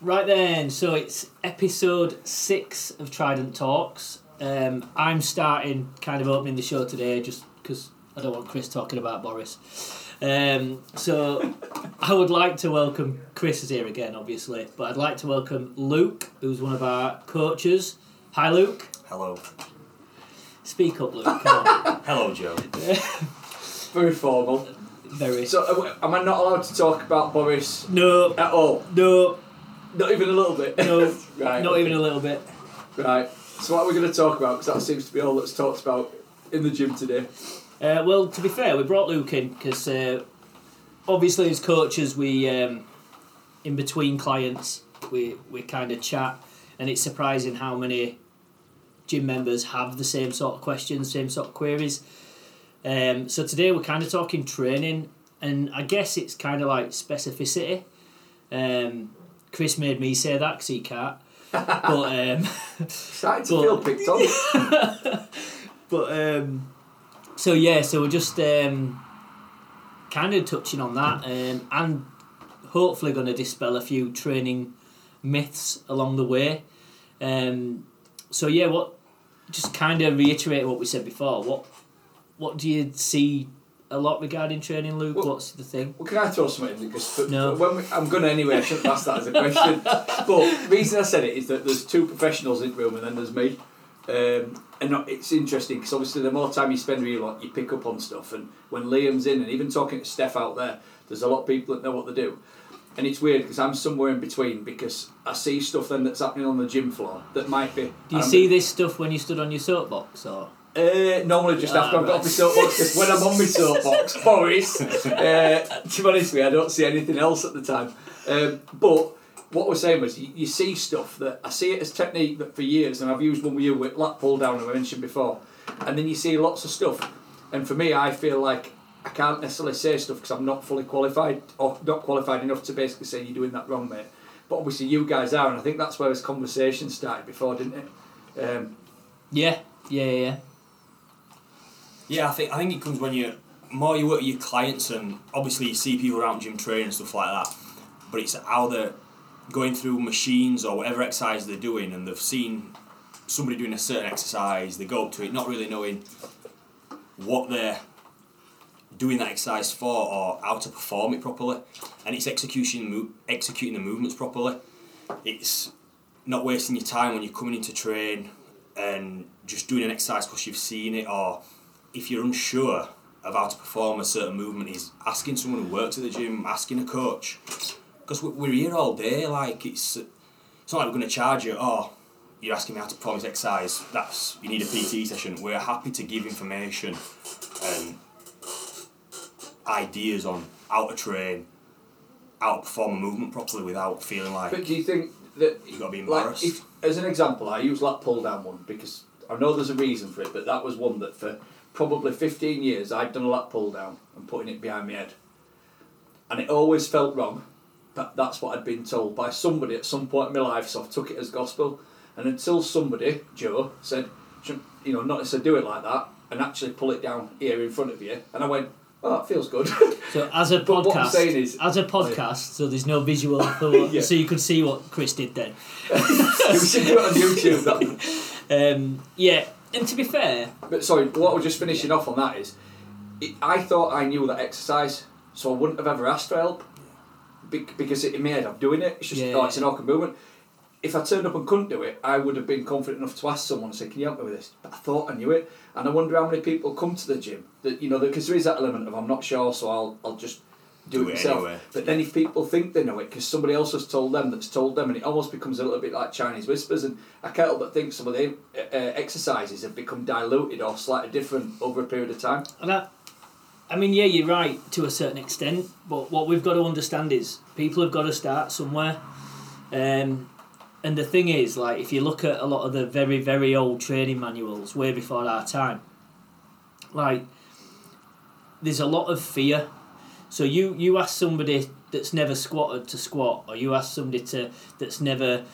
Right then, so it's episode six of Trident Talks. Um, I'm starting kind of opening the show today just because I don't want Chris talking about Boris. Um, so I would like to welcome Chris is here again, obviously, but I'd like to welcome Luke, who's one of our coaches. Hi, Luke. Hello. Speak up, Luke. Come on. Hello, Joe. Very formal. Very. So, uh, am I not allowed to talk about Boris no, at all? no, Not even a little bit. no, right. not even a little bit. Right. So, what are we going to talk about? Because that seems to be all that's talked about in the gym today. Uh, well, to be fair, we brought Luke in because uh, obviously as coaches, we um, in between clients, we we kind of chat, and it's surprising how many gym members have the same sort of questions, same sort of queries. Um, so today we're kind of talking training, and I guess it's kind of like specificity. Um, Chris made me say that because he can't. but um, Starting to Well- feel picked on. But um, so yeah, so we're just um, kind of touching on that, um, and hopefully going to dispel a few training myths along the way. Um, so yeah, what just kind of reiterate what we said before. What what do you see a lot regarding training, Luke? Well- What's the thing? Well, can I throw something in? Because No. when we, I'm going to anyway, I shouldn't ask that as a question. but the reason I said it is that there's two professionals in the room and then there's me. Um, and not, it's interesting because obviously the more time you spend with you lot, you pick up on stuff. And when Liam's in, and even talking to Steph out there, there's a lot of people that know what they do. And it's weird because I'm somewhere in between because I see stuff then that's happening on the gym floor that might be. Do you I'm see this stuff when you stood on your soapbox or? Uh, normally just after I've got off my soapbox, when I'm on my soapbox, Boris, uh, to be honest with you, I don't see anything else at the time. Um, but what we're saying was, you, you see stuff that I see it as technique that for years, and I've used one with you with lat pull down, I mentioned before, and then you see lots of stuff. And for me, I feel like I can't necessarily say stuff because I'm not fully qualified or not qualified enough to basically say you're doing that wrong, mate. But obviously, you guys are, and I think that's where this conversation started before, didn't it? Um, Yeah, yeah, yeah. Yeah. I think I think it comes when you more you work with your clients and obviously you see people around gym training and stuff like that. But it's how they're going through machines or whatever exercise they're doing and they've seen somebody doing a certain exercise, they go up to it not really knowing what they're doing that exercise for or how to perform it properly. And it's execution executing the movements properly. It's not wasting your time when you're coming in to train and just doing an exercise because you've seen it or if you're unsure of how to perform a certain movement is asking someone who works at the gym asking a coach. Because we're here all day like it's it's not like we're going to charge you oh you're asking me how to perform this exercise. That's you need a pt session. We're happy to give information and ideas on how to train how to perform a movement properly without feeling like But do you think that You've gotta be like embarrassed. if, as an example, I use lat pull down one because I know there's a reason for it, but that was one that for probably fifteen years I'd done a lat pull down and putting it behind my head, and it always felt wrong. But that's what I'd been told by somebody at some point in my life, so I took it as gospel. And until somebody, Joe, said, you know, not necessarily do it like that, and actually pull it down here in front of you, and I went, oh, that feels good. So as a But what I'm podcast, is- as a podcast, so there's no visual, for Yeah. so you could see what Chris did then. we should do it on YouTube. Um, yeah, and to be fair, But sorry, what we're just finishing off on that is, it, I thought I knew that exercise, so I wouldn't have ever asked for help, bec- because it, in my head I'm doing it. It's just Yeah. oh, it's an awkward movement. If I turned up and couldn't do it, I would have been confident enough to ask someone and say, "Can you help me with this?" But I thought I knew it, and I wonder how many people come to the gym that you know because there is that element of I'm not sure, so I'll I'll just do, Do it it myself. anyway. But then if people think they know it because somebody else has told them that's told them, and it almost becomes a little bit like Chinese whispers. And I can't help but think some of the uh, uh, exercises have become diluted or slightly different over a period of time. and I, I mean, yeah, you're right to a certain extent, but what we've got to understand is people have got to start somewhere. Um, and the thing is, like, if you look at a lot of the very, very old training manuals, way before our time, like, there's a lot of fear. So you you ask somebody that's never squatted to squat, or you ask somebody to that's never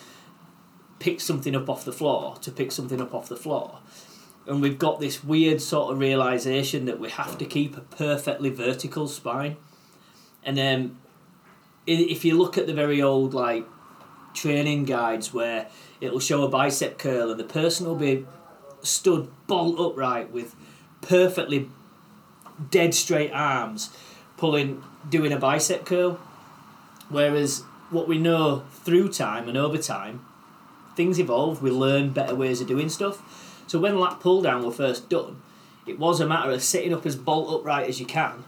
picked something up off the floor to pick something up off the floor, and we've got this weird sort of realization that we have to keep a perfectly vertical spine, and then, if you look at the very old like training guides where it'll show a bicep curl and the person will be stood bolt upright with perfectly dead straight arms pulling doing a bicep curl. Whereas what we know through time and over time things evolve we learn better ways of doing stuff. So when lat pull down were first done it was a matter of sitting up as bolt upright as you can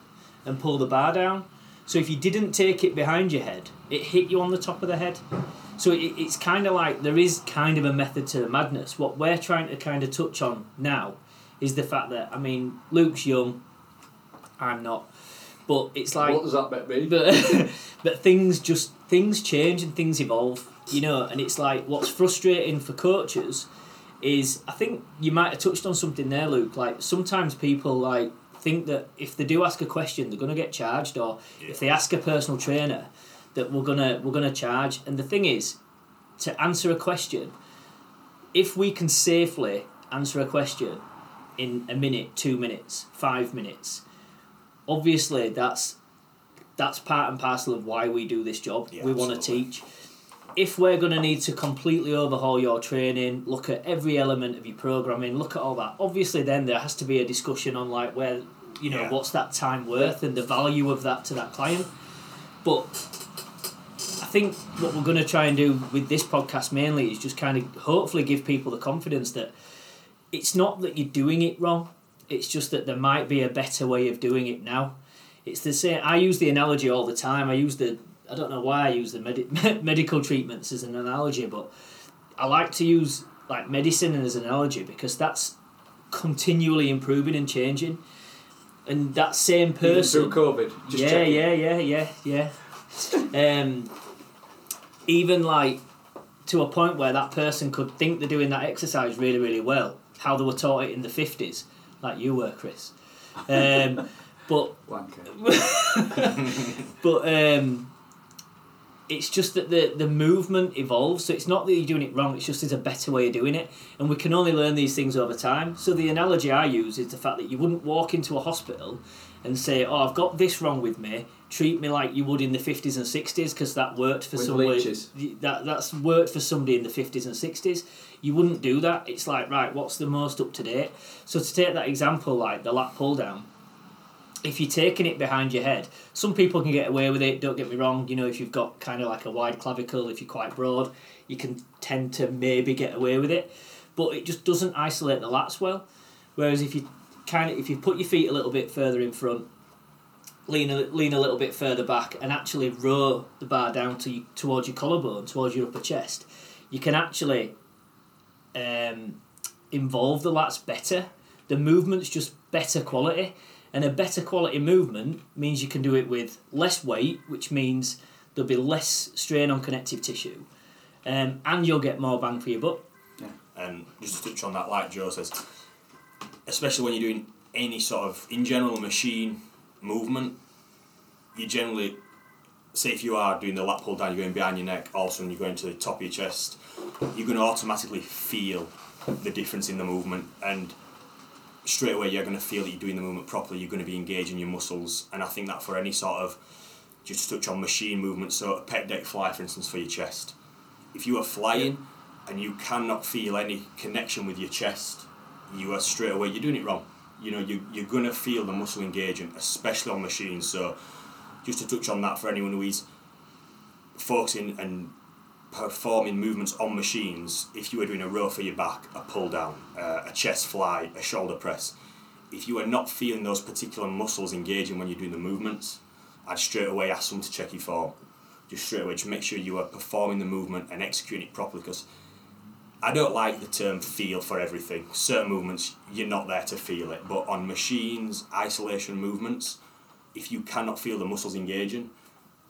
and pull the bar down. So if you didn't take it behind your head it hit you on the top of the head. So it, it's kind of like there is kind of a method to the madness. What we're trying to kind of touch on now is the fact that I mean Luke's young, I'm not, but it's like what does that bet mean? but but things just things change and things evolve, you know. And it's like what's frustrating for coaches is I think you might have touched on something there, Luke. Like sometimes people like think that if they do ask a question, they're going to get charged, or Yeah. if they ask a personal trainer, that we're gonna we're gonna charge. And the thing is, to answer a question, if we can safely answer a question in a minute, two minutes, five minutes, obviously that's that's part and parcel of why we do this job. Yeah, we want to teach. If we're going to need to completely overhaul your training, look at every element of your programming, look at all that. Obviously, then there has to be a discussion on like where, you know, Yeah. what's that time worth and the value of that to that client. But I think what we're going to try and do with this podcast mainly is just kind of hopefully give people the confidence that it's not that you're doing it wrong. It's just that there might be a better way of doing it now. It's the same. I use the analogy all the time. I use the. I don't know why I use the medi- medical treatments as an analogy, but I like to use like medicine as an analogy because that's continually improving and changing. And that same Even person. through COVID. Just yeah, checking. yeah, yeah, yeah, yeah. um, even like to a point where that person could think they're doing that exercise really, really well. How they were taught it in the fifties, like you were, Chris. Um, but but um, it's just that the the movement evolves. So it's not that you're doing it wrong. It's just there's a better way of doing it, and we can only learn these things over time. So the analogy I use is the fact that you wouldn't walk into a hospital and say, "Oh, I've got this wrong with me. Treat me like you would in the fifties and sixties because that worked for With somebody. leeches. That that's worked for somebody in the fifties and sixties. You wouldn't do that. It's like right, what's the most up to date? So to take that example, like the lat pull down, if you're taking it behind your head, some people can get away with it. Don't get me wrong. You know, if you've got kind of like a wide clavicle, if you're quite broad, you can tend to maybe get away with it. But it just doesn't isolate the lats well. Whereas if you kind of if you put your feet a little bit further in front, lean a, lean a little bit further back, and actually row the bar down to towards your collarbone, towards your upper chest, you can actually um, involve the lats better. The movement's just better quality, and a better quality movement means you can do it with less weight, which means there'll be less strain on connective tissue, um, and you'll get more bang for your buck. Yeah, and just to touch on that, like Joe says, especially when you're doing any sort of, in general, machine movement, you generally, say if you are doing the lat pull down, you're going behind your neck, all of a sudden you're going to the top of your chest, you're going to automatically feel the difference in the movement and straight away you're going to feel that you're doing the movement properly, you're going to be engaging your muscles. And I think that for any sort of, just to touch on machine movement, so a pec deck fly, for instance, for your chest, if you are flying and you cannot feel any connection with your chest, you are straight away you're doing it wrong. You know, you you're gonna feel the muscle engaging, especially on machines. So, just to touch on that for anyone who is focusing and performing movements on machines, if you are doing a row for your back, a pull down, uh, a chest fly, a shoulder press, if you are not feeling those particular muscles engaging when you're doing the movements, I'd straight away ask them to check your form. Just straight away, just make sure you are performing the movement and executing it properly because I don't like the term feel for everything. Certain movements, you're not there to feel it. But on machines, isolation movements, if you cannot feel the muscles engaging,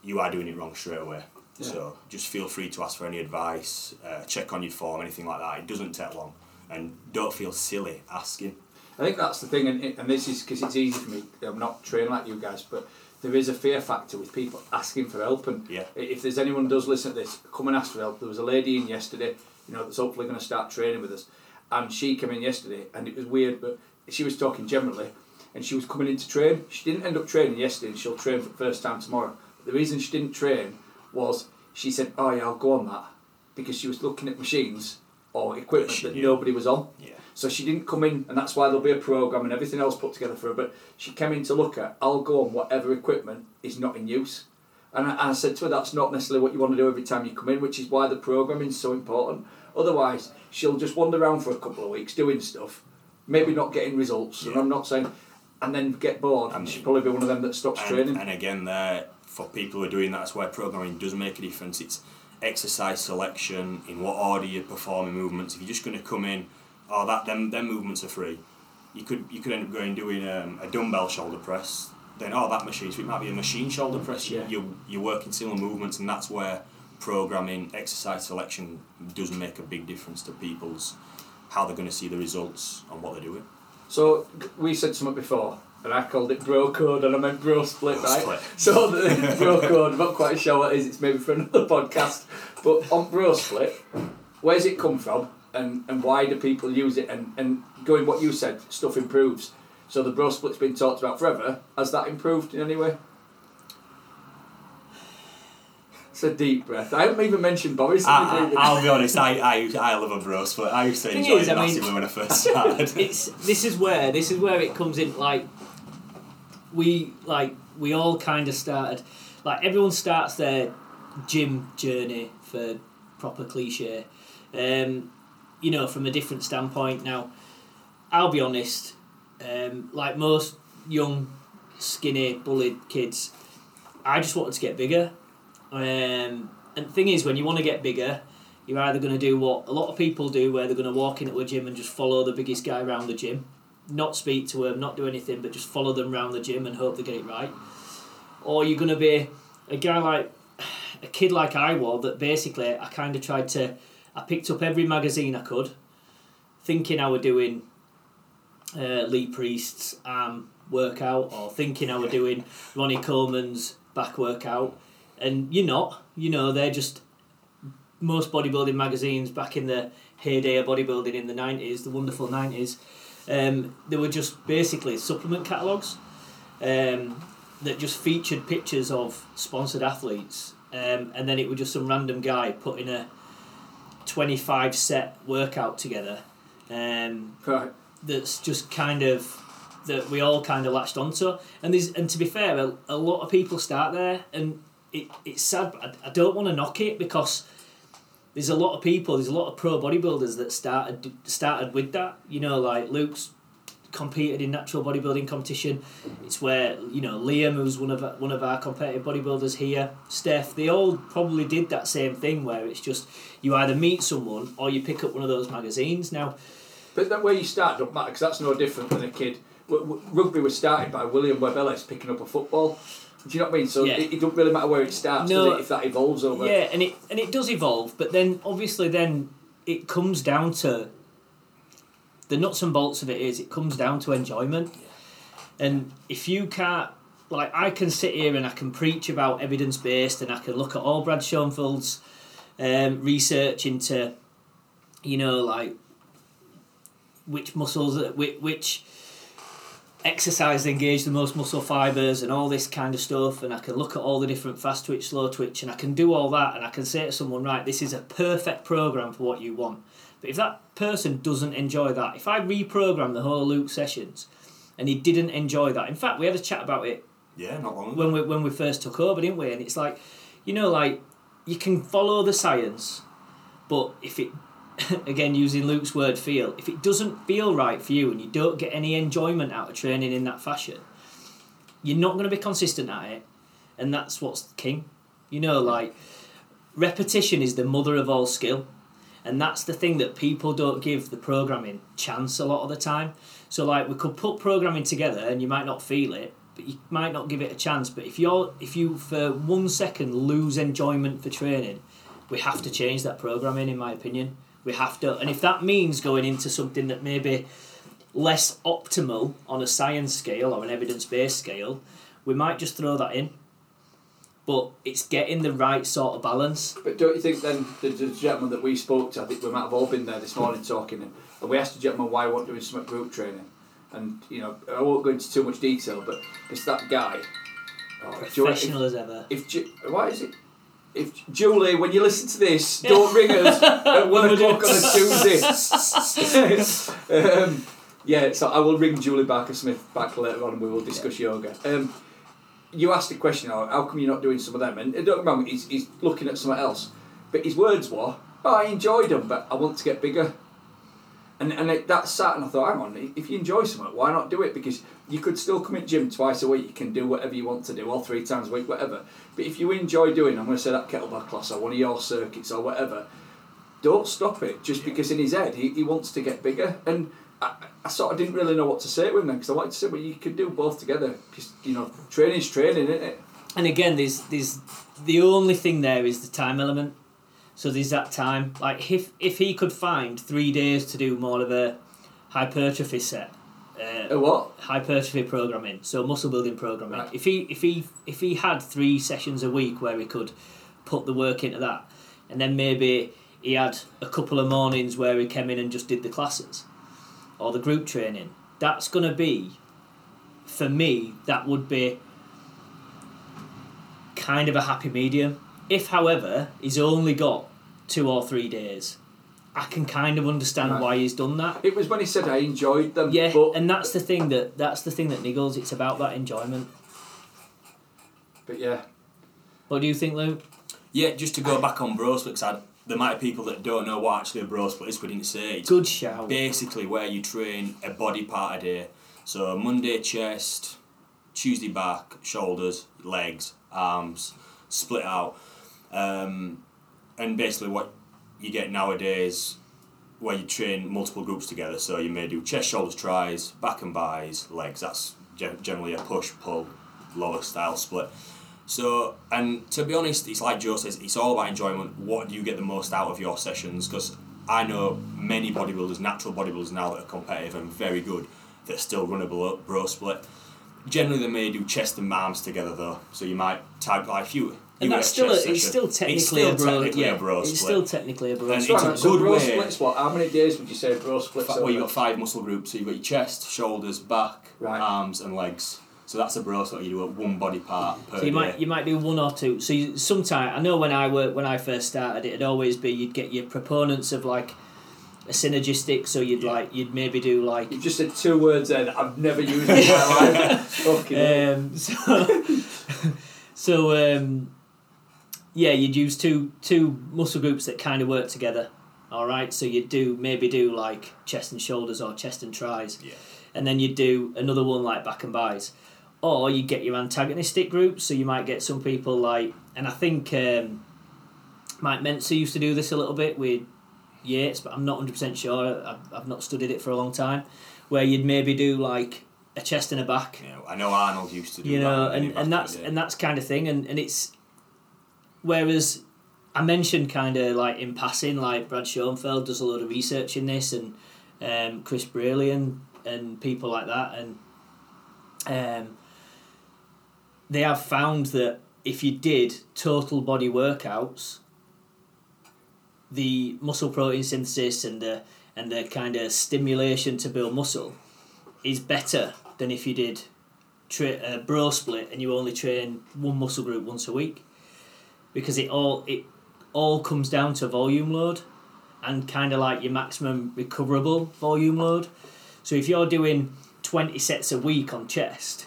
you are doing it wrong straight away. Yeah. So just feel free to ask for any advice, uh, check on your form, anything like that. It doesn't take long. And don't feel silly asking. I think that's the thing, and, and this is because it's easy for me. I'm not trained like you guys, but there is a fear factor with people asking for help. And Yeah. if there's anyone who does listen to this, come and ask for help. There was a lady in yesterday, you know, that's hopefully going to start training with us, and she came in yesterday, and it was weird, but she was talking generally, and she was coming in to train. She didn't end up training yesterday, and she'll train for the first time tomorrow. But the reason she didn't train was she said, "Oh yeah, I'll go on that." because she was looking at machines or equipment that knew. nobody was on. Yeah. So she didn't come in, and that's why there'll be a program and everything else put together for her. But she came in to look at. I'll go on whatever equipment is not in use, and I, I said to her, that's not necessarily what you want to do every time you come in, which is why the programming is so important. Otherwise, she'll just wander around for a couple of weeks doing stuff, maybe not getting results. And I'm not saying, and then get bored. And- she'll probably be one of them that stops And, training. and again, there for people who are doing that, that's where programming does make a difference. It's exercise selection, in what order you're performing movements. If you're just going to come in, oh, that them them movements are free. You could you could end up going doing um, a dumbbell shoulder press. Then oh, that machine. So it might be a machine shoulder press. Yeah. you you're working similar movements, and that's where programming, exercise selection does make a big difference to people's how they're going to see the results and what they're doing. So we said something before, and I called it bro code, and I meant bro split, Bro right? split. So the bro code, I'm not quite sure what it is. It's maybe for another podcast. But on bro split, where's it come from, and and why do people use it? And and going what you said, stuff improves. So the bro split's been talked about forever. Has that improved in any way? It's a deep breath. I haven't even mentioned Boris. I, I, I'll be honest, I, I, I love a bro split. I used to Thing enjoy is, it I mean- when I first started. it's this is where this is where it comes in like we like we all kind of started like everyone starts their gym journey for proper cliche um, you know from a different standpoint now i'll be honest um, like most young skinny bullied kids i just wanted to get bigger um, and the thing is when you want to get bigger you're either going to do what a lot of people do, where they're going to walk into a gym and just follow the biggest guy around the gym, not speak to him, not do anything, but just follow them around the gym and hope they get it right. Or you're going to be a guy like a kid like I was that basically I kind of tried to, I picked up every magazine I could, thinking I were doing uh, Lee Priest's arm workout or thinking I were doing Ronnie Coleman's back workout, and you're not. You know, they're just most bodybuilding magazines back in the heyday of bodybuilding in the 90s, the wonderful 90s, um, they were just basically supplement catalogues um, that just featured pictures of sponsored athletes. Um, and then it was just some random guy putting a 25 set workout together um, Right. that's just kind of that we all kind of latched onto. And there's and to be fair, a, a lot of people start there, and it, it's sad. But I, I don't want to knock it because there's a lot of people, there's a lot of pro bodybuilders that started started with that. You know, like Luke's competed in natural bodybuilding competition. It's where you know Liam, who's one of one of our competitive bodybuilders here, Steph. They all probably did that same thing where it's just you either meet someone or you pick up one of those magazines. Now, But that where you start don't matter because that's no different than a kid. Rugby was started by William Webb Ellis picking up a football. Do you know what I mean? So Yeah. it, it don't really matter where it starts, No. does it? If that evolves over. Yeah, and it and it does evolve, but then obviously then it comes down to the nuts and bolts of it is it comes down to enjoyment. And if you can't like I can sit here and I can preach about evidence based and I can look at all Brad Schoenfeld's um, research into you know like which muscles which, which exercise engage the most muscle fibers and all this kind of stuff and I can look at all the different fast twitch slow twitch and I can do all that and I can say to someone right this is a perfect program for what you want but if that person doesn't enjoy that if I reprogram the whole Luke sessions and he didn't enjoy that in fact we had a chat about it yeah, not long ago. when we when we first took over, didn't we? And it's like, you know, like you can follow the science, but if it again using Luke's word feel, if it doesn't feel right for you and you don't get any enjoyment out of training in that fashion, you're not going to be consistent at it, and that's what's king. You know, like repetition is the mother of all skill. And that's the thing that people don't give the programming chance a lot of the time. So like we could put programming together and you might not feel it, but you might not give it a chance. But if you're if you for one second lose enjoyment for training, we have to change that programming in my opinion. We have to and if that means going into something that maybe less optimal on a science scale or an evidence based scale, we might just throw that in. But it's getting the right sort of balance. But don't you think then the, the gentleman that we spoke to, I think we might have all been there this morning talking, and, and we asked the gentleman why he wasn't doing some group training, and you know I won't go into too much detail, but it's that guy. Oh, do you know what- Professional as ever. if, if why is it? If Julie, when you listen to this, don't ring us at one o'clock on a Tuesday. um, yeah, so I will ring Julie Barker Smith back later on and we will discuss yoga. Um, you asked a question, how, how come you're not doing some of them? And don't wrong, he's, he's looking at something else. But his words were, oh, I enjoyed them, but I want to get bigger. And, and it, that sat and I thought, hang on, if you enjoy something, why not do it? Because you could still come in gym twice a week, you can do whatever you want to do, or three times a week, whatever. But if you enjoy doing, I'm going to say that kettlebell class or one of your circuits or whatever, don't stop it just because in his head he, he wants to get bigger. And I, I sort of didn't really know what to say to him then because I wanted to say, well, you can do both together because, you know, training's training, isn't it? And again, there's there's the only thing there is the time element. So there's that time. Like if if he could find three days to do more of a hypertrophy set, uh, A what? hypertrophy programming, so muscle building programming. Right. If he if he if he had three sessions a week where he could put the work into that, and then maybe he had a couple of mornings where he came in and just did the classes, or the group training. That's gonna be, for me, that would be kind of a happy medium. If, however, he's only got two or three days, I can kind of understand Right. why he's done that. It was when he said I enjoyed them. Yeah, but, and that's the thing that that's the thing that niggles. It's about that enjoyment. but yeah. What do you think, Lou? Yeah, just to go back on bro split, 'cause I- there might be people that don't know what actually a bro split is. We didn't say it's Good shout. basically where you train a body part a day. So Monday chest, Tuesday back, shoulders, legs, arms, split out, um, and basically what you get nowadays where you train multiple groups together. So you may do chest, shoulders, tries, back and buys, legs. That's generally a push pull lower style split. So, and to be honest, it's like Joe says, it's all about enjoyment. What do you get the most out of your sessions? Because I know many bodybuilders, natural bodybuilders now that are competitive and very good, that still run a bro, split. Generally, they may do chest and arms together though. So you might type like if you. And that's still a, it's still technically it's still a bro. technically yeah, a bro it's still technically a bro. And split. it's a so good bro way- splits what? How many days would you say bro splits? Well, you've got five muscle groups. So you've got your chest, shoulders, back, Right. arms, and legs. So that's a bro split. You do a one body part per So you day. might you might do one or two. So you, sometime I know when I work when I first started, it'd always be you'd get your proponents of like a synergistic. So you'd Yeah. like you'd maybe do like You've just said two words there that I've never used in my life. Fucking. Um, so, so um, yeah, you'd use two two muscle groups that kind of work together. All right, so you'd do maybe do like chest and shoulders or chest and tries, Yeah. and then you'd do another one like back and buys, or you get your antagonistic groups. So you might get some people like, and I think um, Mike Mentzer used to do this a little bit with Yates, but I'm not hundred percent sure. I've, I've not studied it for a long time, where you'd maybe do like a chest and a back know, I know Arnold used to do you know, and, and that's and that's kind of thing, and, and it's whereas I mentioned kind of like in passing, like Brad Schoenfeld does a lot of research in this, and um, Chris Braley and, and people like that, and um, they have found that if you did total body workouts, the muscle protein synthesis and the and the kind of stimulation to build muscle is better than if you did tra- a bro split and you only train one muscle group once a week because it all it all comes down to volume load and kind of like your maximum recoverable volume load. So if you're doing 20 sets a week on chest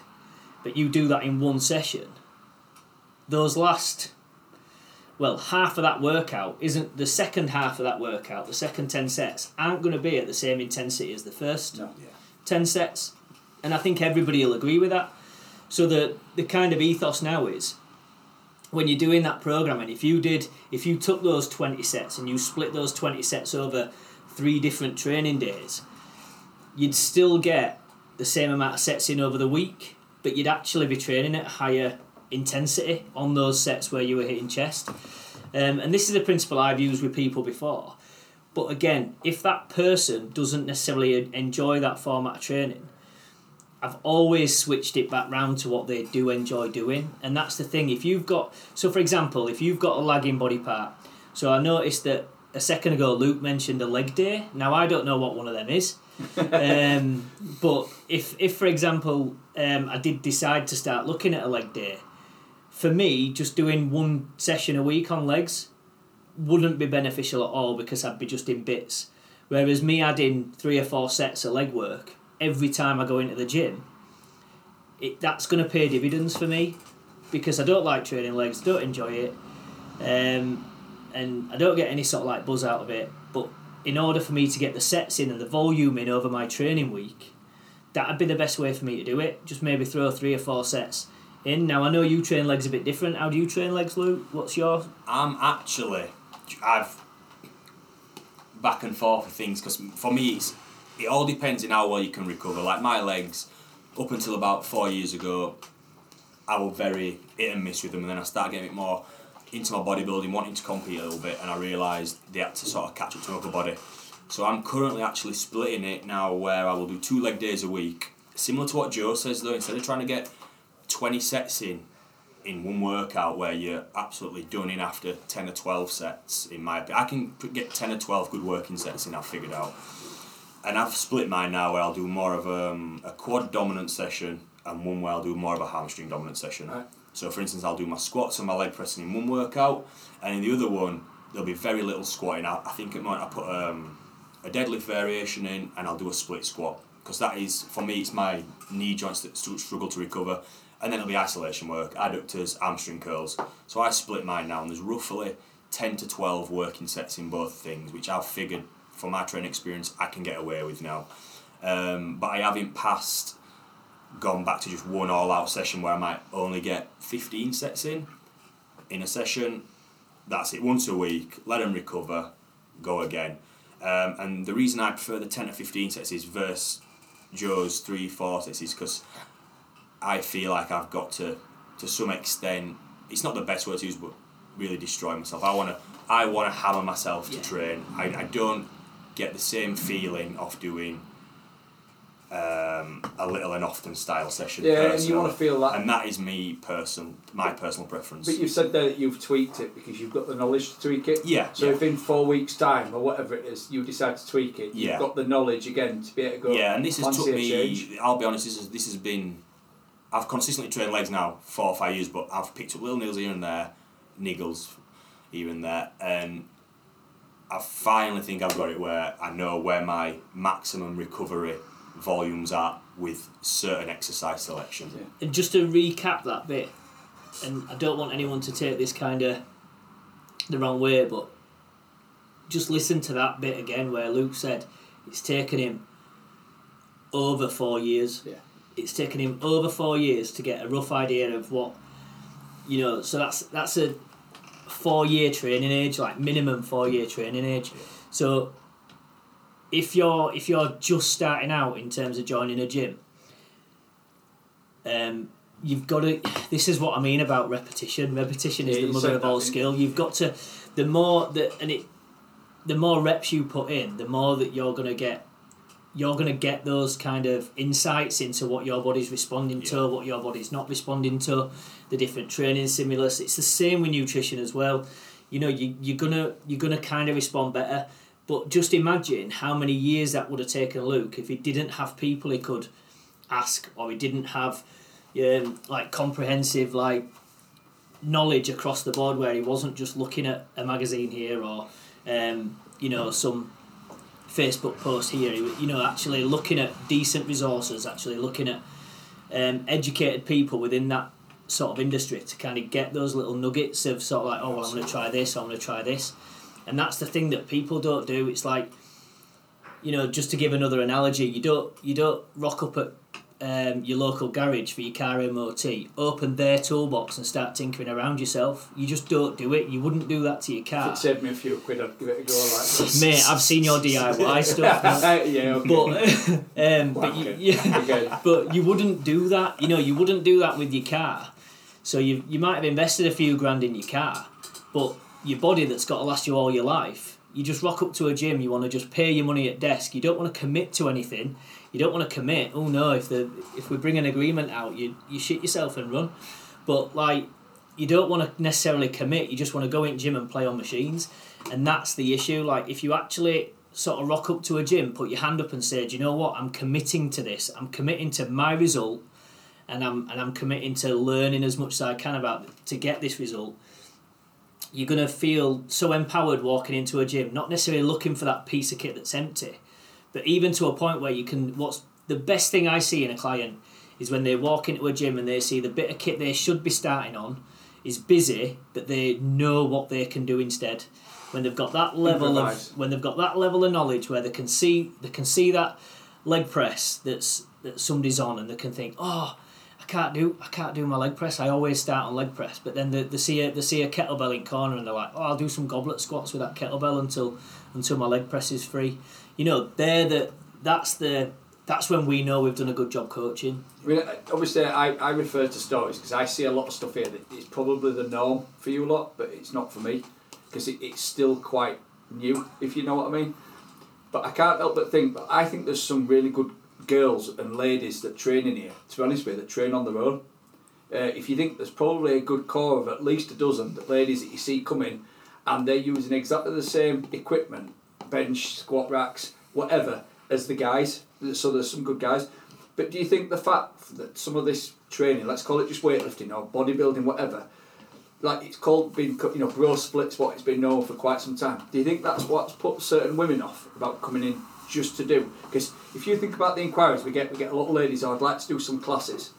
but you do that in one session those last well half of that workout isn't the second half of that workout the second 10 sets aren't going to be at the same intensity as the first No. 10 sets. And i think everybody will agree with that. So the the kind of ethos now is when you're doing that programming if you did if you took those 20 sets and you split those 20 sets over three different training days you'd still get the same amount of sets in over the week but you'd actually be training at higher intensity on those sets where you were hitting chest. Um, and this is a principle i've used with people before. But again, if that person doesn't necessarily enjoy that format of training, I've always switched it back round to what they do enjoy doing. And that's the thing. If you've got, so for example, if you've got a lagging body part, so I noticed that a second ago Luke mentioned a leg day. Now I don't know what one of them is. um, but if, if for example, um, I did decide to start looking at a leg day, for me, just doing one session a week on legs wouldn't be beneficial at all because I'd be just in bits. Whereas me adding three or four sets of leg work every time I go into the gym, it that's going to pay dividends for me because I don't like training legs, don't enjoy it, um, and I don't get any sort of like buzz out of it. But in order for me to get the sets in and the volume in over my training week, that'd be the best way for me to do it. Just maybe throw three or four sets in. Now I know you train legs a bit different. How do you train legs, Luke? What's your? I'm actually, I've back and forth with things because for me it's it all depends on how well you can recover. Like my legs, up until about four years ago, I was very hit and miss with them, and then I started getting a bit more into my bodybuilding, wanting to compete a little bit, and I realised they had to sort of catch up to my upper body. So I'm currently actually splitting it now, where I will do two leg days a week, similar to what Joe says though. Instead of trying to get twenty sets in in one workout where you're absolutely done in after 10 or 12 sets in my opinion. I can get 10 or 12 good working sets in I've figured out and I've split mine now where I'll do more of um, a quad dominant session and one where I'll do more of a hamstring dominant session. Right. so for instance I'll do my squats and my leg pressing in one workout and in the other one there'll be very little squatting. I, I think it might I put um, a deadlift variation in and I'll do a split squat because that is for me it's my knee joints that struggle to recover. And then it'll be isolation work adductors hamstring curls. So I split mine now and there's roughly 10 to 12 working sets in both things which I've figured from my training experience I can get away with now. Um, but I haven't passed gone back to just one all out session where I might only get 15 sets in. In a session that's it once a week let them recover go again. Um, and the reason I prefer the 10 to 15 sets is versus Joe's 3 4 sets is because I feel like I've got to to some extent it's not the best word to use but really destroy myself. I want to I want to hammer myself to Yeah. train. I, I don't get the same feeling of doing um, a little and often style session Yeah, and you want to feel that. and that is me person my personal preference But you've said there that you've tweaked it because you've got the knowledge to tweak it. yeah So yeah. if in four weeks' time or whatever it is, you decide to tweak it, Yeah. you've got the knowledge again to be able to go. Yeah, and this has took me. change. I'll be honest. This has this has been. I've consistently trained legs now four or five years, but I've picked up little niggles here and there, niggles here and there, and I finally think I've got it where I know where my maximum recovery volumes are with certain exercise selection. Yeah. And just to recap that bit, and I don't want anyone to take this kind of the wrong way, but just listen to that bit again where Luke said it's taken him over four years. Yeah. It's taken him over four years to get a rough idea of what you know. So that's that's a four year training age, like minimum four year training age. So if you're if you're just starting out in terms of joining a gym, um, you've got to. This is what I mean about repetition. Repetition is Yeah, the mother of all skill. You've got to. The more that and it, the more reps you put in, the more that you're gonna get. You're gonna get those kind of insights into what your body's responding to, what your body's not responding to, the different training stimulus. It's the same with nutrition as well. You know, you you're gonna you're gonna kind of respond better. But just imagine how many years that would have taken Luke if he didn't have people he could ask, or he didn't have um, like comprehensive like knowledge across the board, where he wasn't just looking at a magazine here or um, you know some Facebook post here. You know, actually looking at decent resources, actually looking at um, educated people within that sort of industry to kind of get those little nuggets of sort of like, oh, well, I'm going to try this, I'm going to try this. And that's the thing that people don't do. It's like, you know, just to give another analogy, you don't you don't rock up at um, your local garage for your car MOT, open their toolbox and start tinkering around yourself. You just don't do it. You wouldn't do that to your If car. it saved me a few quid, I'd give it a go like Mate, I've seen your DIY stuff. yeah, okay. But um, but you, you, Again. but you wouldn't do that. You know, you wouldn't do that with your car. So you you might have invested a few grand in your car, but your body that's got to last you all your life. You just rock up to a gym. You want to just pay your money at desk. You don't want to commit to anything. You don't want to commit. Oh no! If the if we bring an agreement out, you you shit yourself and run. But like, you don't want to necessarily commit. You just want to go in gym and play on machines, and that's the issue. Like, if you actually sort of rock up to a gym, put your hand up and say, "Do you know what? I'm committing to this. I'm committing to my result." and I'm and I'm committing to learning as much as I can about to get this result, you're gonna feel so empowered walking into a gym, not necessarily looking for that piece of kit that's empty, but even to a point where you can. What's the best thing I see in a client is when they walk into a gym and they see the bit of kit they should be starting on is busy, but they know what they can do instead. When they've got that level of when they've got that level of knowledge where they can see they can see that leg press that's that somebody's on and they can think, oh, I can't do I can't do my leg press. I always start on leg press, but then they, they see a they see a kettlebell in corner and they're like, oh, I'll do some goblet squats with that kettlebell until until my leg press is free. You know, they're the that's the that's when we know we've done a good job coaching. I mean, obviously, I, I refer to stories because I see a lot of stuff here that is probably the norm for you lot, but it's not for me because it, it's still quite new, if you know what I mean. But I can't help but think, but I think there's some really good girls and ladies that train in here, to be honest with you, that train on their own. Uh, if you think there's probably a good core of at least a dozen ladies that you see coming and they're using exactly the same equipment, bench, squat racks, whatever, as the guys. So there's some good guys. But do you think the fact that some of this training, let's call it just weightlifting or bodybuilding, whatever, like it's called being, you know, bro splits, what it's been known for quite some time. Do you think that's what's put certain women off about coming in just to do? Because if you think about the inquiries we get, we get a lot of ladies. Oh, I'd like to do some classes,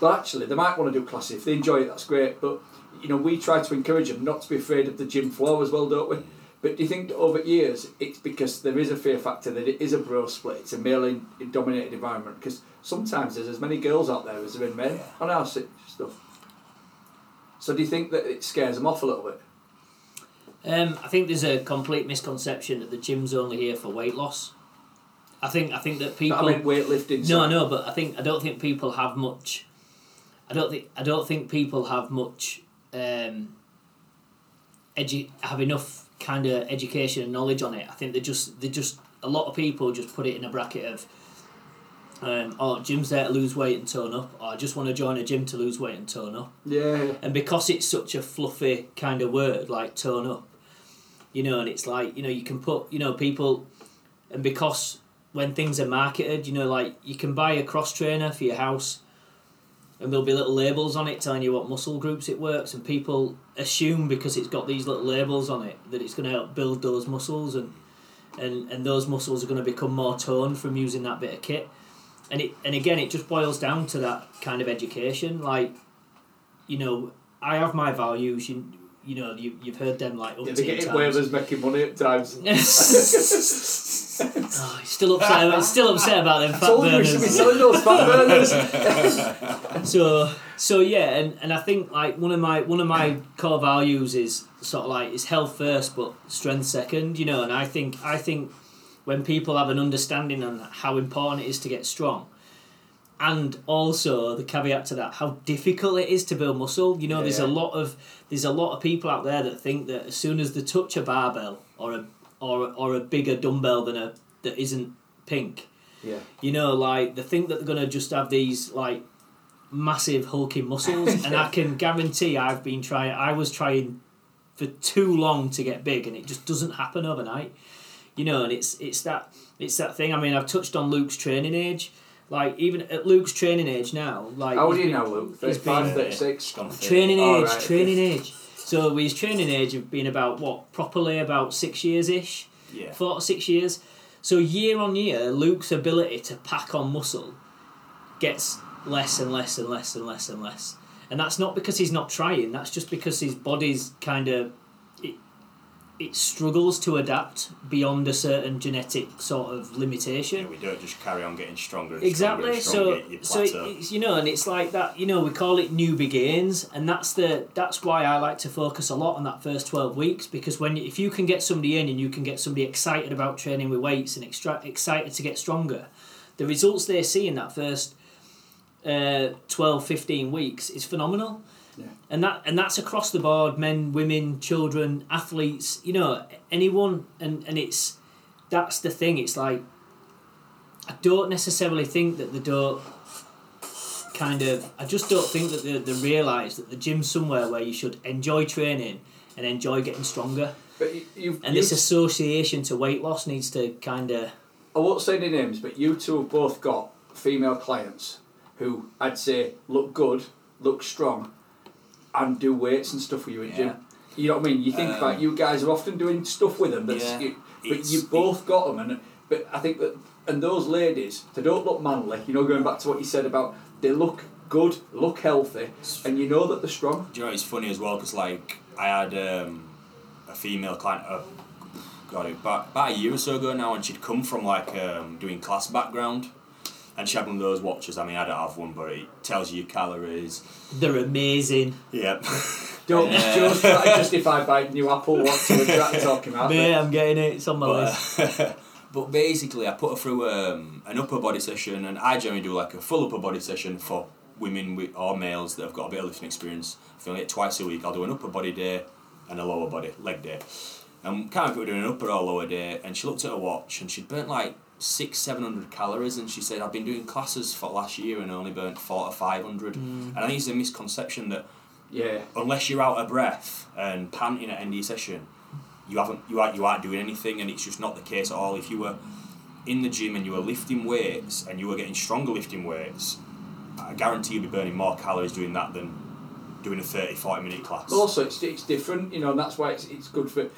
but actually they might want to do classes if they enjoy it. That's great, but you know we try to encourage them not to be afraid of the gym floor as well, don't we? But do you think over years it's because there is a fear factor that it is a bro split, it's a male dominated environment? Because sometimes there's as many girls out there as there are men on our stuff. So do you think that it scares them off a little bit? Um, I think there's a complete misconception that the gym's only here for weight loss. I think I think that people. I mean weightlifting. No, sorry. no, but I think I don't think people have much. I don't think I don't think people have much. Um, edu- have enough kind of education and knowledge on it. I think they just they just a lot of people just put it in a bracket of. Um, oh, gym's there to lose weight and tone up. Or I just want to join a gym to lose weight and tone up. Yeah. And because it's such a fluffy kind of word, like tone up, you know, and it's like, you know, you can put, you know, people, and because when things are marketed, you know, like you can buy a cross trainer for your house and there'll be little labels on it telling you what muscle groups it works, and people assume because it's got these little labels on it that it's going to help build those muscles and, and, and those muscles are going to become more toned from using that bit of kit. And it and again, it just boils down to that kind of education. Like, you know, I have my values. You, you know, you you've heard them like Yeah, they're getting times. whalers making money at times. oh, he's still upset. About, still upset about them fat told should be burners. those fat burners. So so yeah, and, and I think like one of my one of my core values is sort of like is health first, but strength second. You know, and I think I think when people have an understanding on how important it is to get strong. And also the caveat to that, how difficult it is to build muscle. You know, there's a lot of there's a lot of people out there that think that as soon as they touch a barbell or a or or a bigger dumbbell than a that isn't pink, Yeah. you know, like they think that they're gonna just have these like massive hulking muscles, and I can guarantee I've been trying. I was trying for too long to get big, and it just doesn't happen overnight. You know, and it's it's that it's that thing. I mean, I've touched on Luke's training age. Like even at Luke's training age now, like How old are you now, Luke? he's 35, been- 36? Gone thirty. training Oh, age, right, training age. So his training age have been about what properly about six years ish Yeah. four to six years. So year on year, Luke's ability to pack on muscle gets less and less and less and less and less. And that's not because he's not trying. That's just because his body's kind of it. Struggles to adapt beyond a certain genetic sort of limitation. Yeah, we don't just carry on getting stronger. Exactly. Stronger So, stronger, you so it's, you know, and it's like that. You know, we call it newbie gains, and that's the that's why I like to focus a lot on that first twelve weeks because when if you can get somebody in and you can get somebody excited about training with weights and extra, excited to get stronger, the results they see in that first uh, 12, 15 weeks is phenomenal. Yeah. And that and that's across the board, men, women, children, athletes, you know, anyone and, and it's that's the thing, it's like I don't necessarily think that they don't kind of I just don't think that they, they realise that the gym's somewhere where you should enjoy training and enjoy getting stronger. But you, you've, And you, this association to weight loss needs to kind of I won't say any names, but you two have both got female clients who I'd say look good, look strong, and do weights and stuff with you at Yeah. gym. You know what I mean? You think Um, about you guys are often doing stuff with them that's Yeah. you, but you've both got them and but I think that and those ladies they don't look manly. You know, going back to what you said about they look good, look healthy, and you know that they're strong. Do you know it's funny as well? Because like I had um, a female client, uh, got it about, about a year or so ago now, and she'd come from like um, doing class background, and she had one of those watches. I mean, I don't have one, but it tells you your calories. They're amazing. Yep. Don't Yeah. just try to justify buying new Apple Watch to attract talking about. Mate, I'm getting it. It's on my list. but, but basically, I put her through um, an upper body session, and I generally do like a full upper body session for women with, or males that have got a bit of lifting experience. If I only get twice a week, I'll do an upper body day and a lower body leg day. And kind of doing an upper or lower day, and she looked at her watch and she'd burnt like six, seven hundred calories, and she said, "I've been doing classes for last year and only burnt four to five hundred. Mm. And I think it's a misconception that Yeah. unless you're out of breath and panting at end of your session, you haven't you aren't you aren't doing anything, and it's just not the case at all. If you were in the gym and you were lifting weights and you were getting stronger lifting weights, I guarantee you'll be burning more calories doing that than doing a 30, 40 minute class. But also, it's, it's different, you know, and that's why it's, it's good for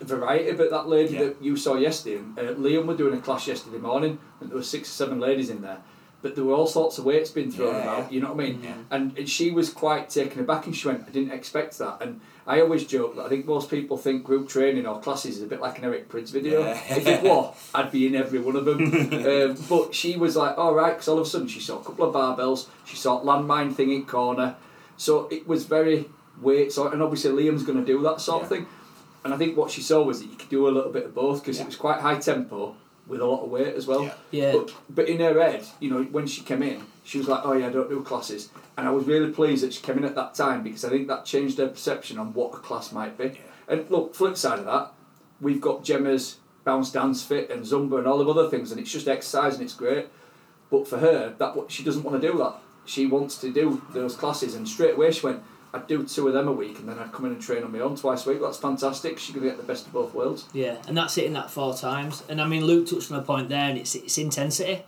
variety. But that lady Yeah. that you saw yesterday, uh, Liam were doing a class yesterday morning, and there were six or seven ladies in there. But there were all sorts of weights being thrown Yeah. about, you know what I mean? Yeah. And, and she was quite taken aback and she went, I didn't expect that. And I always joke that I think most people think group training or classes is a bit like an Eric Prydz video. Yeah. if it was, I'd be in every one of them. um, but she was like, all right, because all of a sudden she saw a couple of barbells, she saw a landmine thing in corner. So it was very weight, so, and obviously Liam's going to do that sort of thing. And I think what she saw was that you could do a little bit of both because Yeah. it was quite high tempo with a lot of weight as well. Yeah. Yeah. But, but in her head, you know, when she came in, she was like, "Oh yeah, I don't do classes," and I was really pleased that she came in at that time because I think that changed her perception on what a class might be. Yeah. And look, flip side of that, we've got Gemma's bounce dance fit and Zumba and all of other things, and it's just exercise and it's great. But for her, that what she doesn't want to do that. She wants to do those classes, and straight away she went. I'd do two of them a week, and then I'd come in and train on my own twice a week. That's fantastic. She's gonna get the best of both worlds. Yeah, and that's hitting that four times. And I mean, Luke touched on a point there, and it's it's intensity.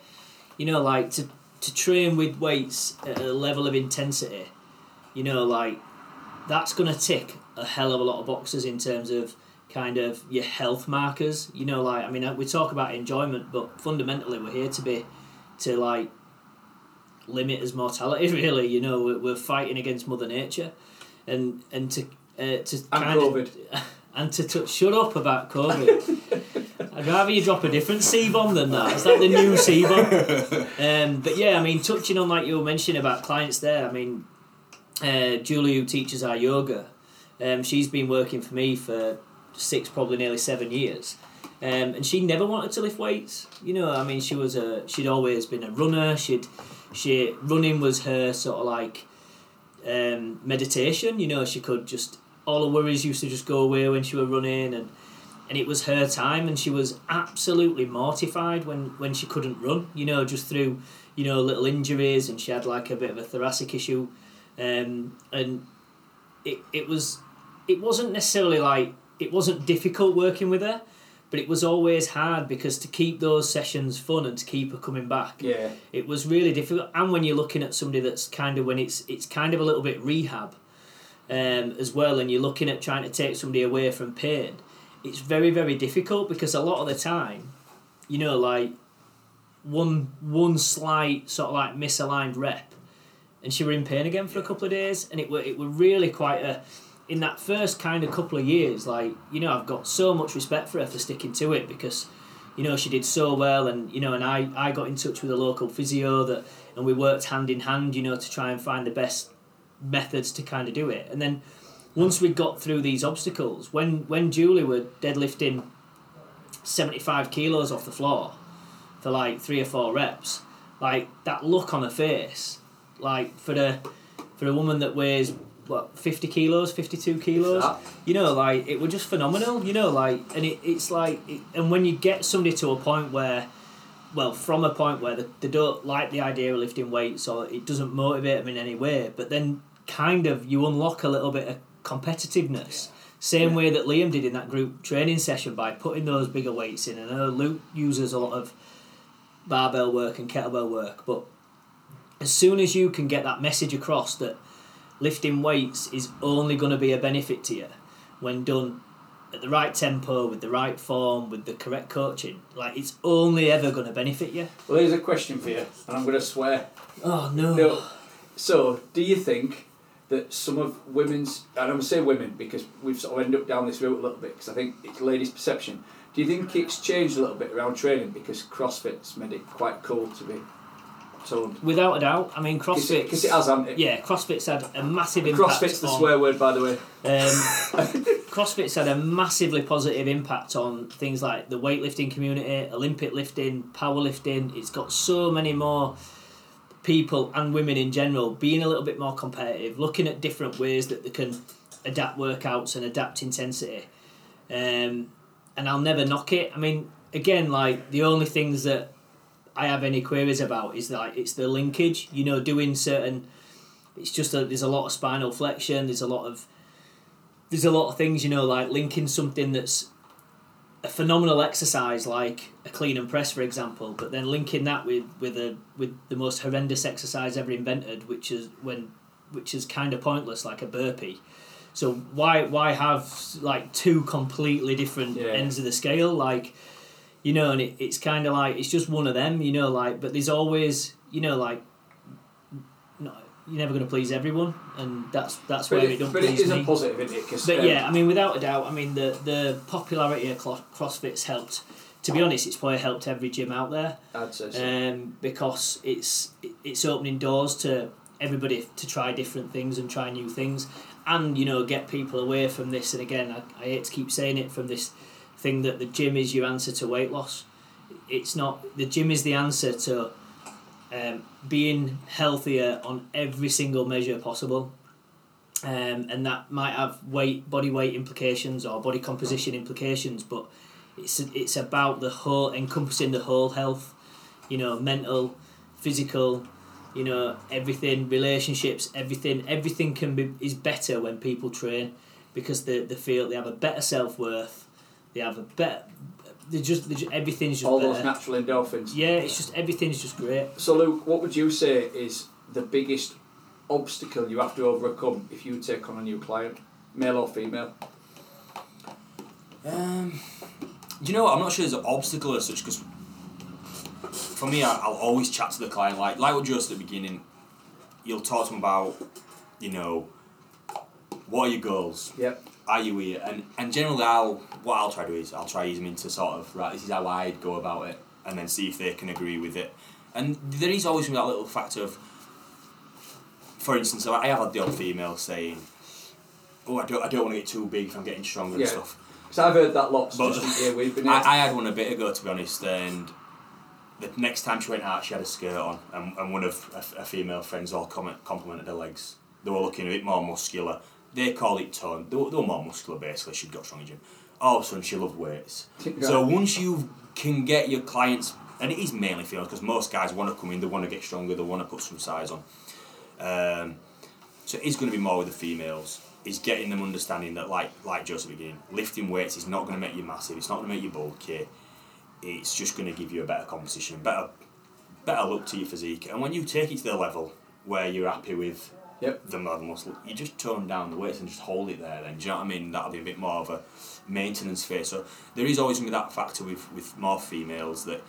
You know, like to to train with weights at a level of intensity. You know, like that's gonna tick a hell of a lot of boxes in terms of kind of your health markers. You know, like I mean, we talk about enjoyment, but fundamentally, we're here to be to like limit as mortality. Really, you know, we're, we're fighting against Mother Nature, and and to uh, to And kind COVID. of and to touch, shut up about COVID. I'd rather you drop a different C bomb than that. Is that. The new C bomb. Um, but yeah, I mean, touching on like you were mentioning about clients there. I mean, uh, Julie, who teaches our yoga, um, she's been working for me for six, probably nearly seven years. Um, and she never wanted to lift weights. You know, I mean, she was a she'd always been a runner. She'd she running was her sort of like um, meditation. You know, she could just all her worries used to just go away when she was running, and and it was her time, and she was absolutely mortified when when she couldn't run. You know, just through you know little injuries, and she had like a bit of a thoracic issue, um, and it it was it wasn't necessarily like it wasn't difficult working with her. But it was always hard because to keep those sessions fun and to keep her coming back, Yeah. it was really difficult. And when you're looking at somebody that's kind of when it's it's kind of a little bit rehab, um, as well, and you're looking at trying to take somebody away from pain, it's very very difficult because a lot of the time, you know, like one one slight sort of like misaligned rep, and she were in pain again for a couple of days, and it were it were really quite a. In that first kind of couple of years, like you know, I've got so much respect for her for sticking to it because you know she did so well and you know and I, I got in touch with a local physio that and we worked hand in hand you know to try and find the best methods to kind of do it. And then once we got through these obstacles when when Julie were deadlifting 75 kilos off the floor for like three or four reps like that look on her face like for the for a woman that weighs what 50 kilos 52 kilos? You know like it was just phenomenal you know like and it, it's like it, and when you get somebody to a point where well from a point where they, they don't like the idea of lifting weights or it doesn't motivate them in any way but then kind of you unlock a little bit of competitiveness. Same way that Liam did in that group training session by putting those bigger weights in. And I know Luke uses a lot of barbell work and kettlebell work but as soon as you can get that message across that lifting weights is only going to be a benefit to you when done at the right tempo with the right form with the correct coaching like it's only ever going to benefit you Well, here's a question for you, and I'm going to swear. oh no, No. So, do you think that some of women's, and I'm going to say women because we've sort of ended up down this route a little bit because I think it's ladies' perception. Do you think it's changed a little bit around training because CrossFit's made it quite cool to be told? without a doubt i mean Because crossfit it, has, hasn't it? yeah crossfit's had a massive impact CrossFit's the on- swear word, by the way. Um, CrossFit's had a massively positive impact on things like the weightlifting community, Olympic lifting, powerlifting. It's got so many more people and women in general being a little bit more competitive, looking at different ways that they can adapt workouts and adapt intensity. Um, and I'll never knock it. I mean, again, like the only things that I have any queries about is that it's the linkage. You know, doing certain. It's just a, there's a lot of spinal flexion. There's a lot of there's a lot of things you know like linking something that's a phenomenal exercise like a clean and press for example but then linking that with with a with the most horrendous exercise ever invented which is when which is kind of pointless like a burpee so why why have like two completely different Yeah. ends of the scale like you know and it, it's kind of like it's just one of them you know like but there's always you know like no, you're never going to please everyone and that's that's But where it, it, don't but please is me a positive, isn't it? 'Cause, but um, yeah, I mean, without a doubt, I mean the the popularity of CrossFit's helped. To be honest, it's probably helped every gym out there I'd say so. um, because it's it's opening doors to everybody to try different things and try new things, and you know get people away from this. And again, I, I hate to keep saying it from this thing that the gym is your answer to weight loss. It's not. The gym is the answer to um, being healthier on every single measure possible. Um, and that might have weight, body weight implications or body composition implications, but it's it's about the whole encompassing the whole health, you know, mental, physical, you know, everything, relationships, everything, everything can be is better when people train because they, they feel they have a better self worth, they have a better, they just, they just everything's just All better. those natural endorphins. yeah, it's just everything's just great. So, Luke, what would you say is the biggest obstacle you have to overcome if you take on a new client, male or female? Um, do you know what? I'm not sure there's an obstacle as such because for me, I, I'll always chat to the client like like what Joe said at the beginning. You'll talk to them about, you know, what are your goals? Yep. Are you here? And and generally, I'll what I'll try to do is I'll try to ease them into sort of right. This is how I'd go about it, and then see if they can agree with it. And there is always that little factor of, for instance, I have had the odd female saying, "Oh, I don't, I don't want to get too big if I'm getting stronger Yeah. and stuff." Because I've heard that lots But- just here we've been I. I had one a bit ago, to be honest, and the next time she went out, she had a skirt on, and, and one of a, a female friends all comment, complimented her legs. They were looking a bit more muscular. They call it tone. They were, they were more muscular, basically. She'd got strong in gym. All of a sudden, she loved weights. So once you can get your clients, and it is mainly females, because most guys want to come in, they want to get stronger, they want to put some size on. Um, so it is going to be more with the females. Is getting them understanding that, like like Joseph again, lifting weights is not going to make you massive. It's not going to make you bulky. It's just going to give you a better composition, better better look to your physique. And when you take it to the level where you're happy with Yep. the mad muscle, you just tone down the weights and just hold it there. Then do you know what I mean? That'll be a bit more of a maintenance phase. So there is always to be that factor with with more females that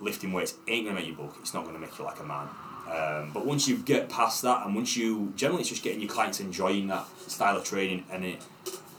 lifting weights ain't to make you bulk. It's not to make you like a man. Um, but once you get past that, and once you generally, it's just getting your clients enjoying that style of training, and it,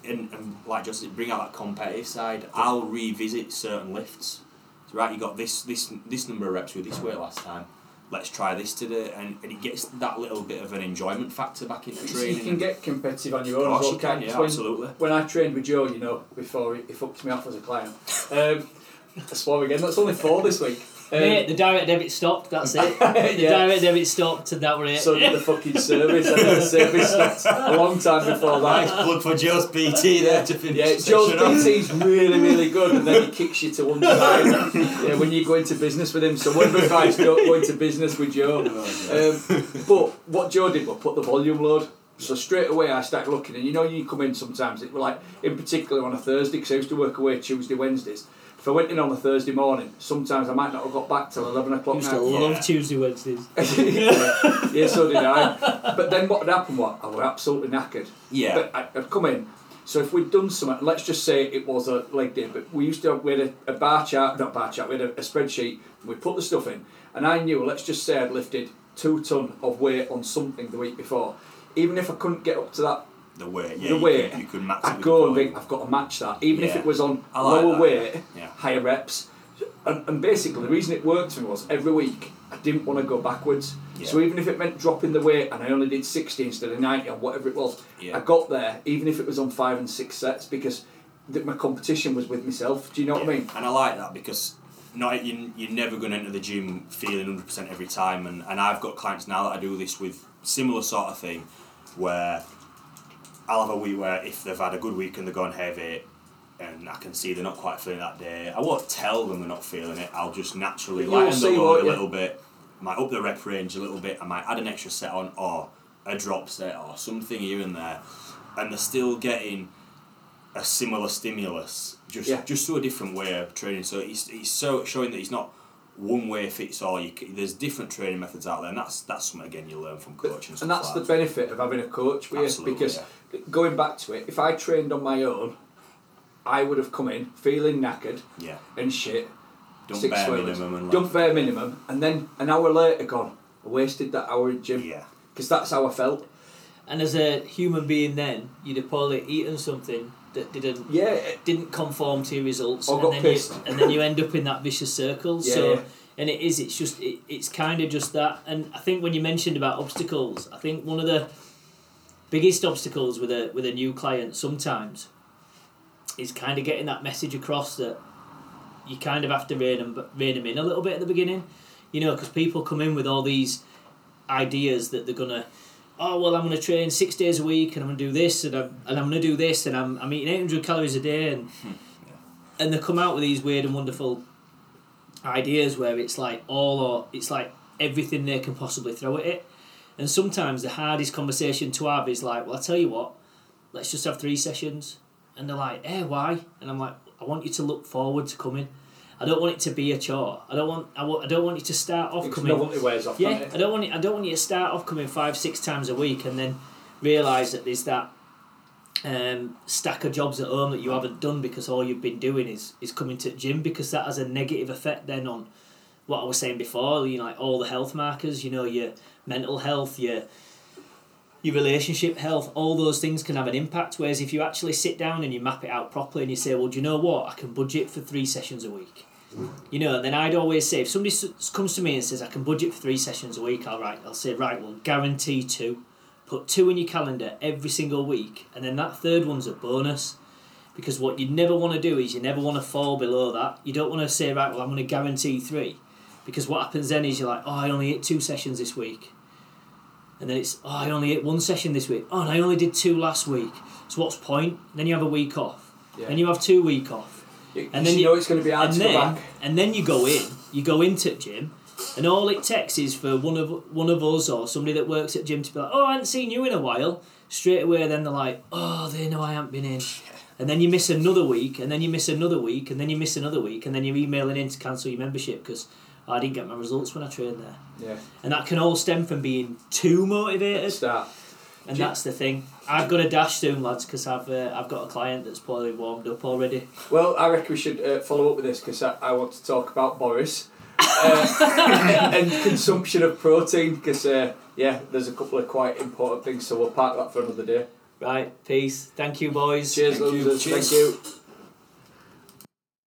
and, and like just bring out that competitive side. I'll revisit certain lifts. So, right, you got this this this number of reps with this weight last time. Let's try this today, and, and it gets that little bit of an enjoyment factor back into training. you can get competitive on your Of own. course you can, can't yeah, when, absolutely. when I trained with Joe, you know, before he, he fucked me off as a client. Um, I swore again. That's only four this week. Um, Mate, the direct debit stopped. That's it. The yeah. direct debit stopped, and that was it. So did the fucking service. I know the service stopped a long time before Nice that. plug for Joe's PT there to finish. Yeah, the Joe's section off. PT's really, really good, and then he kicks you to one side. yeah, when you go into business with him. So one advice: don't go into business with Joe. Um, but what Joe did was put the volume load. So straight away I started looking, and you know you come in sometimes. It was like in particular on a Thursday because I used to work away Tuesday Wednesdays. If I went in on a Thursday morning, sometimes I might not have got back till eleven o'clock. Used night. to Yeah. love Tuesday Wednesdays. yeah, yeah, so did I. But then what had happened? What I was absolutely knackered. Yeah. But I, I'd come in. So if we'd done something, let's just say it was a leg day, but we used to have, we had a, a bar chart, not bar chart, we had a, a spreadsheet. We put the stuff in, and I knew. Let's just say I'd lifted two ton of weight on something the week before. Even if I couldn't get up to that, The weight, yeah. the you weight, Could, you could match I'd go and think I've got to match that. Even if it was on I like lower that. weight, Yeah. higher reps. And, and basically, the reason it worked for me was every week I didn't want to go backwards. Yeah. So even if it meant dropping the weight and I only did 60 instead of 90 or whatever it was, Yeah. I got there even if it was on five and six sets because th- my competition was with myself. Do you know what I mean? And I like that because not you, you're never going to enter the gym feeling 100% every time. And, and I've got clients now that I do this with similar sort of thing where I'll have a week where if they've had a good week and they're going heavy and I can see they're not quite feeling that day, I won't tell them they're not feeling it. I'll just naturally You'll lighten the see, load won't a you? little bit. I might up the rep range a little bit. I might add an extra set on or a drop set or something here and there. And they're still getting a similar stimulus, just Yeah. just through a different way of training. So he's, he's so showing that he's not one way fits all. You, there's different training methods out there, and that's that's something again you learn from coaching. and stuff that's like the that. benefit of having a coach you because going back to it, if I trained on my own, I would have come in feeling knackered yeah. and shit. Done six bare swimmers, minimum and done like, bare minimum, and then an hour later gone. I wasted that hour in gym yeah, because that's how I felt. And as a human being, then you'd have probably eaten something that didn't Yeah, it- didn't conform to your results, Or and got then pissed. you and then you end up in that vicious circle. Yeah, so yeah. and it is. It's just. It, it's kind of just that. And I think when you mentioned about obstacles, I think one of the biggest obstacles with a with a new client sometimes is kind of getting that message across that you kind of have to rein them rein them in a little bit at the beginning. You know, because people come in with all these ideas that they're gonna. Oh well, I'm gonna train six days a week, and I'm gonna do this, and I'm and I'm gonna do this, and I'm I'm eating 800 calories a day, and hmm. and they come out with these weird and wonderful ideas where it's like all or it's like everything they can possibly throw at it. And sometimes the hardest conversation to have is like, well, I tell you what, let's just have three sessions. And they're like, eh, why? And I'm like, I want you to look forward to coming. I don't want it to be a chore. I don't want. I, don't want you to start off coming. novelty wears off. Yeah, it? I don't want it, I don't want you to start off coming five, six times a week and then realise that there's that um, stack of jobs at home that you haven't done because all you've been doing is, is coming to the gym because that has a negative effect then on what I was saying before, you know, like all the health markers, you know, your mental health, your your relationship health, all those things can have an impact. Whereas if you actually sit down and you map it out properly and you say, well, do you know what? I can budget for three sessions a week. You know, and then I'd always say, if somebody comes to me and says, I can budget for three sessions a week, right, I'll say, right, well, guarantee two. Put two in your calendar every single week, and then that third one's a bonus. Because what you never want to do is you never want to fall below that. You don't want to say, right, well, I'm going to guarantee three. Because what happens then is you're like, oh, I only hit two sessions this week. And then it's, oh, I only hit one session this week. Oh, and I only did two last week. So what's point? Then you have a week off. Yeah. Then you have two week off. You, and then you you- know it's going to be hard and to then, go back. and then you go in, you go into gym, and all it takes is for one of one of us or somebody that works at gym to be like, "Oh, I haven't seen you in a while." Straight away, then they're like, "Oh, they know I haven't been in," and then you miss another week, and then you miss another week, and then you miss another week, and then you're emailing in to cancel your membership because I didn't get my results when I trained there, Yeah, and that can all stem from being too motivated. start. And Do you- that's the thing. I've got a dash soon, lads, because I've uh, I've got a client that's probably warmed up already. Well, I reckon we should uh, follow up with this because I, I want to talk about Boris uh, and consumption of protein because uh, yeah, there's a couple of quite important things. So we'll park that for another day. Right, peace. Thank you, boys. Cheers, Thank you. Cheers. Thank you.